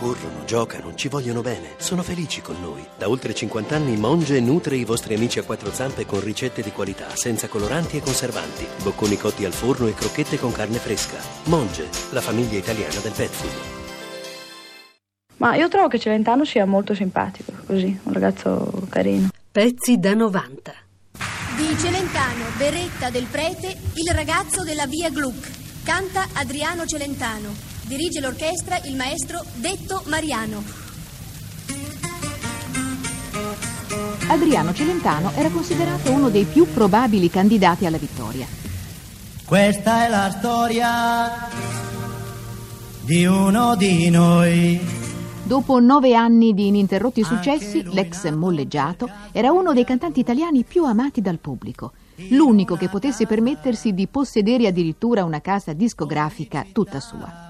Corrono, giocano, ci vogliono bene, sono felici con noi. Da oltre 50 anni Monge nutre i vostri amici a quattro zampe con ricette di qualità, senza coloranti e conservanti, bocconi cotti al forno e crocchette con carne fresca. Monge, la famiglia italiana del pet food. Ma io trovo che Celentano sia molto simpatico, così, un ragazzo carino. Pezzi da 90. Di Celentano, Beretta del Prete, il ragazzo della via Gluck. Canta Adriano Celentano. Dirige l'orchestra il maestro Detto Mariano. Adriano Celentano era considerato uno dei più probabili candidati alla vittoria. Questa è la storia di uno di noi. Dopo nove anni di ininterrotti successi, l'ex molleggiato era uno dei cantanti italiani più amati dal pubblico. L'unico che potesse permettersi di possedere addirittura una casa discografica tutta sua.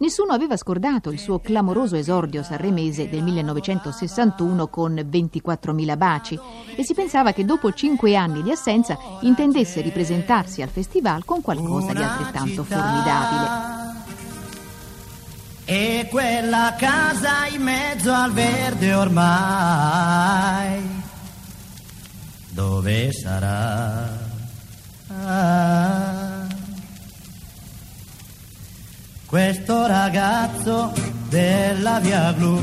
Nessuno aveva scordato il suo clamoroso esordio sanremese del 1961 con 24.000 baci e si pensava che dopo cinque anni di assenza intendesse ripresentarsi al festival con qualcosa di altrettanto formidabile. E quella casa in mezzo al verde ormai, dove sarà? Questo ragazzo della via blu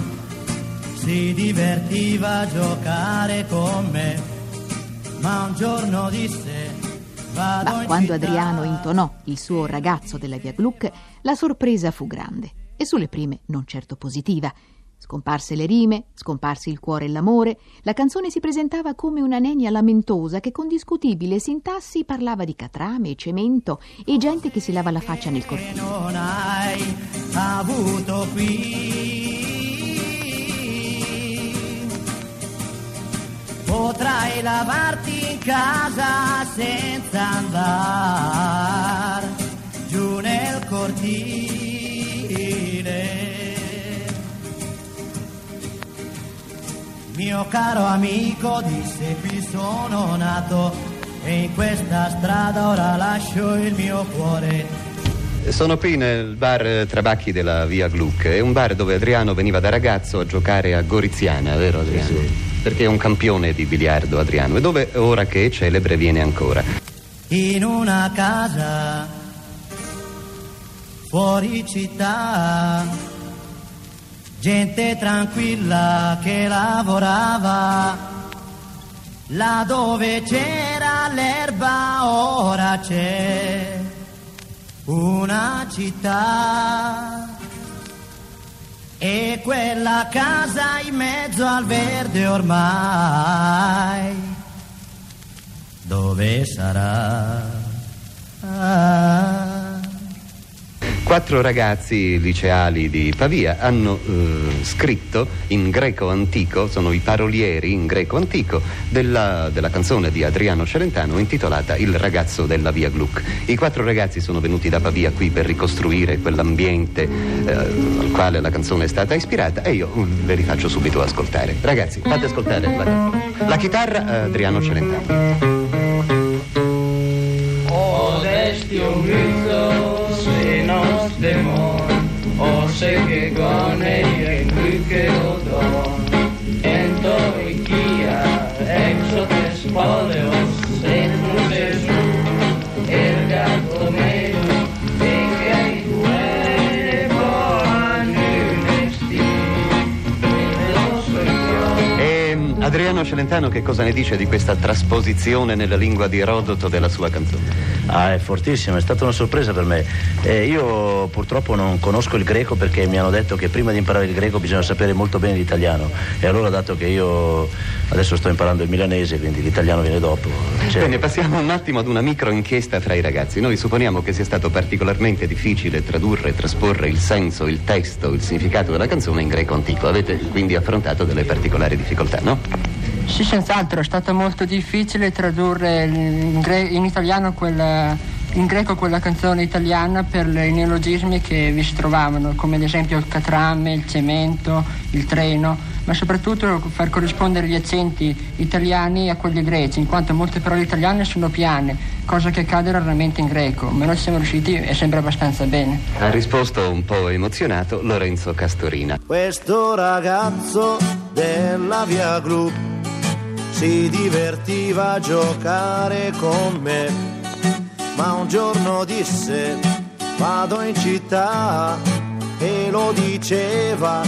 si divertiva a giocare con me, ma un giorno disse... Ma quando Adriano intonò il suo ragazzo della via Gluck, la sorpresa fu grande e sulle prime non certo positiva. Scomparse le rime, scomparsi il cuore e l'amore, la canzone si presentava come una nenia lamentosa che con discutibile sintassi parlava di catrame, cemento e gente che si lava la faccia nel cortile. Non hai avuto qui. Potrai lavarti in casa senza andare giù nel cortile. Mio caro amico disse qui sono nato e in questa strada ora lascio il mio cuore. Sono qui nel bar Trabacchi della via Gluck. È un bar dove Adriano veniva da ragazzo a giocare a Goriziana, vero Adriano? Sì. Perché è un campione di biliardo Adriano e dove ora che è celebre viene ancora. In una casa fuori città gente tranquilla che lavorava, là dove c'era l'erba ora c'è una città. E quella casa in mezzo al verde ormai, dove sarà? Ah. Quattro ragazzi liceali di Pavia hanno eh, scritto in greco antico, sono i parolieri in greco antico, della, della, canzone di Adriano Celentano intitolata Il ragazzo della via Gluck. I quattro ragazzi sono venuti da Pavia qui per ricostruire quell'ambiente eh, al quale la canzone è stata ispirata e io mm, ve li faccio subito ascoltare. Ragazzi, fate ascoltare la, la chitarra eh, Adriano Celentano. Oh, desti και γόνε και οδό εν το οικία έξω τες πόλεως εν μου ζεσού εργατομένου Adriano Celentano che cosa ne dice di questa trasposizione nella lingua di Erodoto della sua canzone? Ah, è fortissimo, è stata una sorpresa per me. Eh, io purtroppo non conosco il greco perché mi hanno detto che prima di imparare il greco bisogna sapere molto bene l'italiano. E allora dato che io adesso sto imparando il milanese, quindi l'italiano viene dopo. Cioè... Bene, passiamo un attimo ad una micro inchiesta fra i ragazzi. Noi supponiamo che sia stato particolarmente difficile tradurre e trasporre il senso, il testo, il significato della canzone in greco antico. Avete quindi affrontato delle particolari difficoltà, no? Sì, senz'altro, è stato molto difficile tradurre in, gre- in italiano quella, in greco quella canzone italiana per i neologismi che vi si trovavano, come ad esempio il catrame, il cemento, il treno, ma soprattutto far corrispondere gli accenti italiani a quelli greci, in quanto molte parole italiane sono piane, cosa che accade raramente in greco, ma noi siamo riusciti e sembra abbastanza bene. Ha risposto un po' emozionato Lorenzo Castorina. Questo ragazzo della via Glu si divertiva a giocare con me, ma un giorno disse vado in città e lo diceva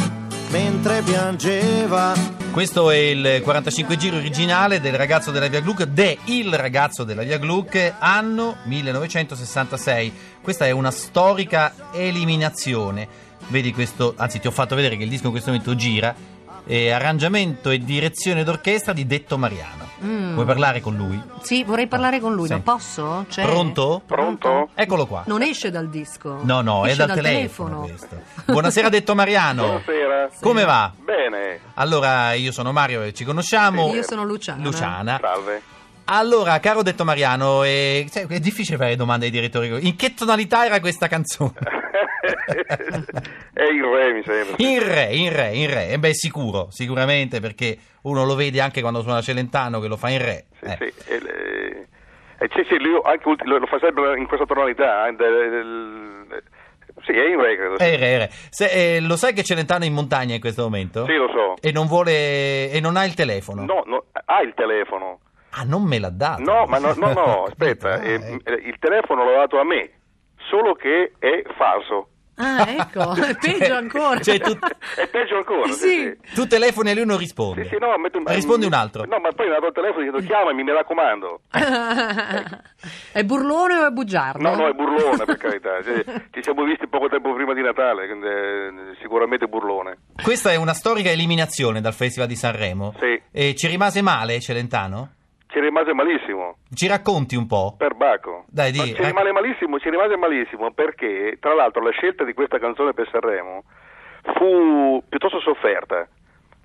mentre piangeva. Questo è il 45 giro originale del ragazzo della Via Gluck, de Il ragazzo della Via Gluck, anno 1966. Questa è una storica eliminazione. Vedi questo, anzi ti ho fatto vedere che il disco in questo momento gira. Eh, arrangiamento e direzione d'orchestra di Detto Mariano. Mm. Vuoi parlare con lui? Sì, vorrei parlare con lui, Sì. ma posso? C'è? Pronto? Pronto? Eccolo qua. Non esce dal disco. No, no, è Esce dal, telefono. telefono. Buonasera Detto Mariano. Buonasera. Come va? Bene. Allora, io sono Mario e ci conosciamo. Io sono Luciana. Luciana. Salve. Allora, caro Detto Mariano, eh, sai, è difficile fare domande ai direttori. In che tonalità era questa canzone? È il re, mi sembra. In re, in re, in re. E beh, sicuro, sicuramente, perché uno lo vede anche quando suona Celentano che lo fa in re. Eh. Sì, e, le- e sì, sì, lui anche ulti- lo, fa sempre in questa tonalità. eh, del- del- sì, è in re, credo. È in re, è re. Se- eh, lo sai che Celentano è in montagna in questo momento? Sì, lo so. E non vuole. e non ha il telefono? No, no, ha il telefono. Ah, non me l'ha dato. No, ma no, no, no, aspetta, Ah, eh, eh, il telefono l'ho dato a me, solo che è falso. Ah, ecco, è peggio ancora. Cioè, tu, È peggio ancora. Sì. tu telefoni e lui non risponde. Sì, sì, no, metto- Rispondi un altro. No, ma poi mi ha dato il telefono e detto chiamami, mi raccomando. è burlone o è bugiardo? No, no, è burlone per carità. Cioè, ci siamo visti poco tempo prima di Natale, quindi eh, sicuramente burlone. Questa è una storica eliminazione dal Festival di Sanremo. Sì. E ci rimase male Celentano? Ci rimase malissimo. Ci racconti un po'? Per Bacco. Dai, Ma di. ci rimase malissimo, ci rimase malissimo perché, tra l'altro, la scelta di questa canzone per Sanremo fu piuttosto sofferta.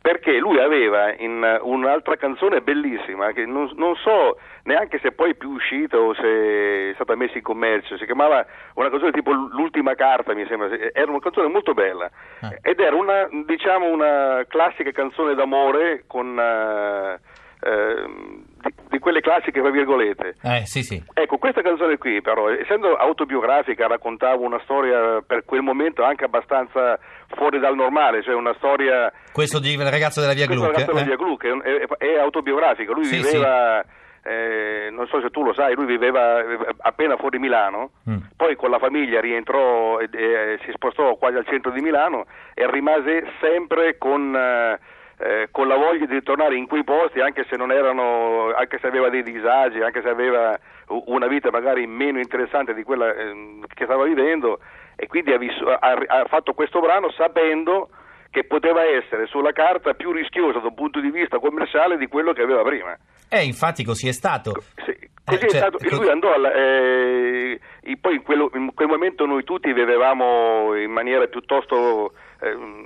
Perché lui aveva in uh, un'altra canzone bellissima, che non, non so neanche se poi è più uscita o se è stata messa in commercio, si chiamava una canzone tipo L'ultima carta, mi sembra, era una canzone molto bella. Ah. Ed era una, diciamo, una classica canzone d'amore con... eh, ehm, di, di quelle classiche, tra virgolette. Eh, sì, sì. Ecco, questa canzone qui però, essendo autobiografica, raccontava una storia per quel momento anche abbastanza fuori dal normale, cioè una storia... Questo di il ragazzo della Via Gluck. ragazzo della eh? Via Gluck è, è- è autobiografica, lui Sì, viveva... eh, non so se tu lo sai, lui viveva eh, appena fuori Milano, Mm. poi con la famiglia rientrò e, e si spostò quasi al centro di Milano e rimase sempre con, eh, eh, con la voglia di tornare in quei posti anche se non erano, anche se aveva dei disagi, anche se aveva una vita magari meno interessante di quella ehm, che stava vivendo e quindi ha, vissu- ha- ha fatto questo brano sapendo che poteva essere sulla carta più rischioso da un punto di vista commerciale di quello che aveva prima. Eh, infatti così è stato. Sì, Così Eh, è cioè, stato, e lui andò alla, eh, e poi in, quello- in quel momento noi tutti vivevamo in maniera piuttosto eh,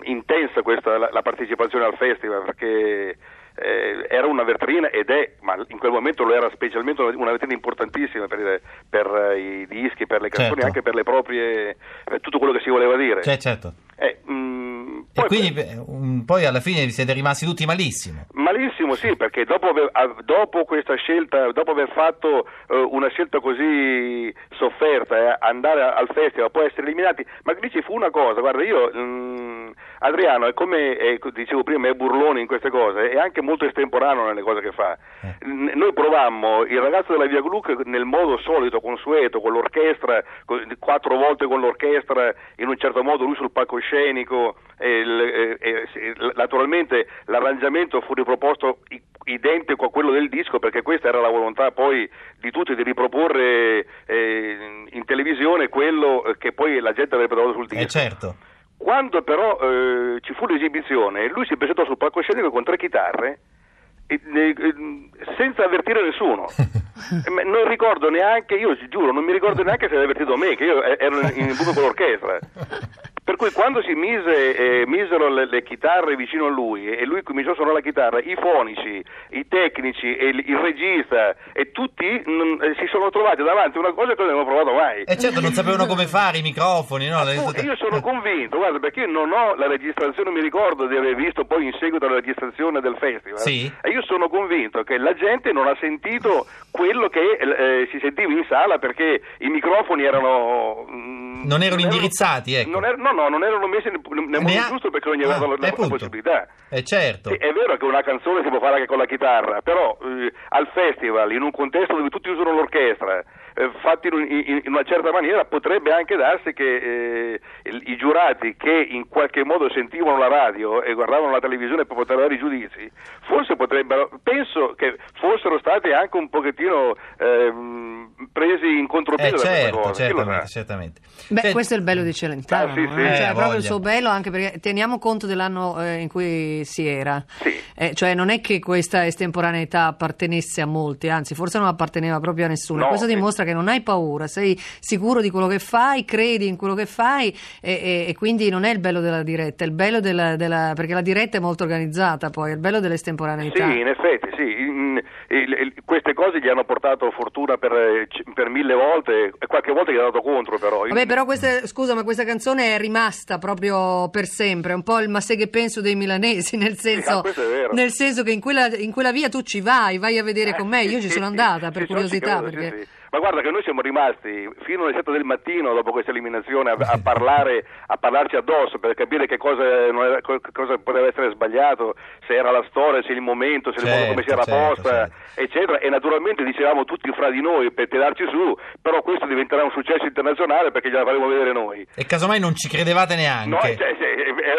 intensa questa, la, la partecipazione al festival perché eh, era una vetrina ed è, ma in quel momento lo era specialmente una, vetrina importantissima per, per, eh, i dischi, per le canzoni, Certo. anche per le proprie, per tutto quello che si voleva dire. Cioè, certo. Eh, mm, E poi- quindi un- poi alla fine vi siete rimasti tutti malissimo. Malissimo, sì, perché dopo, aver- dopo questa scelta, dopo aver fatto eh, una scelta così sofferta, eh, andare al festival, poi essere eliminati, ma lì ci fu una cosa, guarda, io, mm, Adriano, è come è- dicevo prima, è burlone in queste cose, è anche molto estemporaneo nelle cose che fa. N- noi provammo il ragazzo della Via Gluck nel modo solito, consueto, con l'orchestra, con- quattro volte con l'orchestra, in un certo modo lui sul palcoscenico, e il- e- e- sì, l- naturalmente l'arrangiamento fu riproposto identico a quello del disco perché questa era la volontà poi di tutti di riproporre eh, in televisione quello eh, che poi la gente avrebbe trovato sul disco. Eh certo. Quando però eh, ci fu l'esibizione, lui si presentò sul palcoscenico con tre chitarre e- e- e- senza avvertire nessuno. Eh, non ricordo neanche, io giuro, non mi ricordo neanche se aveva avvertito me, che io eh, ero in, in buco con l'orchestra. Per cui quando si mise, eh, misero le, le chitarre vicino a lui e lui cominciò a suonare la chitarra, i fonici, i tecnici, il, il regista e tutti mm, eh, si sono trovati davanti a una cosa che non avevano provato mai. E certo, non sapevano come fare i microfoni, no? Oh, io sono convinto, guarda, perché io non ho la registrazione, mi ricordo di aver visto poi in seguito la registrazione del festival. Sì. E io sono convinto che la gente non ha sentito quello che eh, si sentiva in sala perché i microfoni erano. mm, Non erano indirizzati, ecco. non er- no, no, non erano messi nel, nel modo Nea- giusto perché non gli Ah, avevano la, la possibilità. Eh certo. Sì, è vero che una canzone si può fare anche con la chitarra, però eh, al festival, in un contesto dove tutti usano l'orchestra, eh, fatti in, un- in- in una certa maniera, potrebbe anche darsi che eh, il- i giurati che in qualche modo sentivano la radio e guardavano la televisione per poter dare i giudizi, forse potrebbero, penso che fossero stati anche un pochettino ehm, presi in contropiede Eh, da questa certo, certamente, certamente. Beh, Senti- questo è il bello di Celentano, Ah, sì, sì. eh, cioè, Eh, è proprio il suo bello anche perché teniamo conto dell'anno eh, in cui si era. Eh, cioè non è che questa estemporaneità appartenesse a molti, anzi forse non apparteneva proprio a nessuno. No, questo sì. dimostra che non hai paura, sei sicuro di quello che fai, credi in quello che fai e, e- e quindi non è il bello della diretta, è il bello della, della- perché la diretta è molto organizzata poi, è il bello dell'estemporaneità. Sì, in effetti, sì. In- il- queste cose gli hanno portato fortuna per, eh, per mille volte e qualche volta gli ha dato contro però. Vabbè, però questa, scusa, ma questa canzone è rimasta proprio per sempre, è un po' il ma se che penso dei milanesi, nel senso, ah, è vero. nel senso che in quella, in quella via tu ci vai, vai a vedere con me, io ci sono andata per Sì, curiosità. credo, sì, perché... sì. Ma guarda che noi siamo rimasti fino alle 7 del mattino dopo questa eliminazione a, a parlare, a parlarci addosso per capire che cosa, non era- co- cosa poteva essere sbagliato, se era la storia, se il momento, se il modo come si era Certo, posta, eccetera. E naturalmente dicevamo tutti fra di noi per tirarci su, però questo diventerà un successo internazionale perché gliela faremo vedere noi. E casomai non ci credevate neanche. No, cioè, cioè,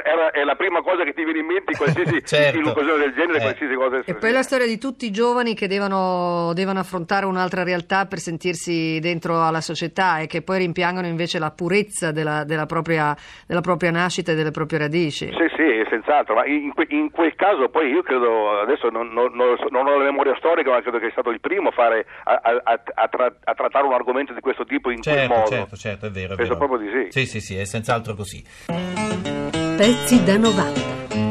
era- è la prima cosa che ti viene in mente in qualsiasi Certo. in un'occasione del genere, Eh. qualsiasi cosa E poi la storia di tutti i giovani che devono, devono affrontare un'altra realtà per sentirsi dentro alla società e che poi rimpiangono invece la purezza della, della propria, della propria nascita e delle proprie radici. Sì, sì, senz'altro, ma in, que- in quel caso poi io credo, adesso non, non- non ho la memoria storica, ma credo che è stato il primo a, fare, a, a- a- tra- a trattare un argomento di questo tipo in quel Certo, modo. certo, certo, è vero. È Penso vero. proprio di sì. Sì, sì, sì, è senz'altro così. Pezzi da 90.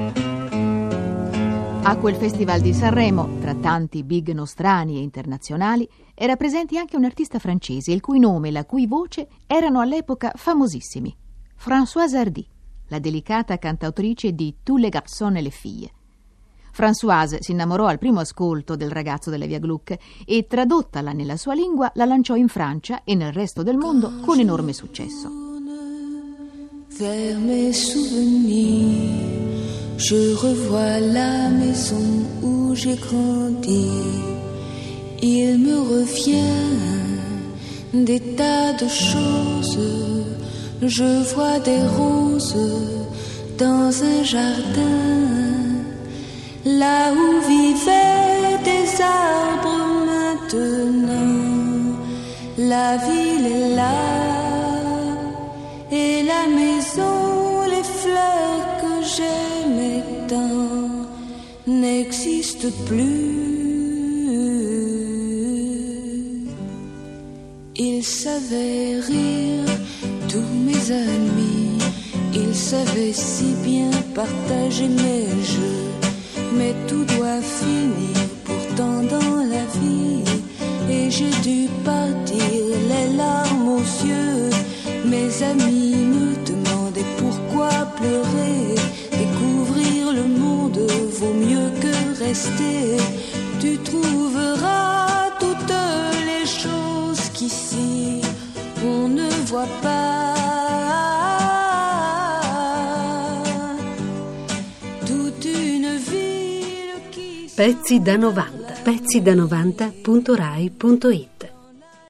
A quel festival di Sanremo, tra tanti big nostrani e internazionali, era presente anche un artista francese il cui nome e la cui voce erano all'epoca famosissimi. Françoise Hardy, la delicata cantautrice di Tous les garçons et les filles. Françoise si innamorò al primo ascolto del ragazzo della Via Gluck e, tradottala nella sua lingua, la lanciò in Francia e nel resto del mondo con enorme successo. Vers mes souvenirs, je revois la maison où j'ai grandi. Il me revient des tas de choses. Je vois des roses dans un jardin, là où vivaient des arbres maintenant. La ville est là et la maison, les fleurs que tant n'existent plus. Ils savaient rire, tous mes amis, ils savaient si bien partager mes jeux, mais tout doit finir pourtant dans la vie. Et j'ai dû partir les larmes aux yeux. Mes amis rester. Tu trouveras toutes les choses qu'ici on ne voit pas. Toute une ville qui Pezzi da 90. Pezzi da 90.rai.it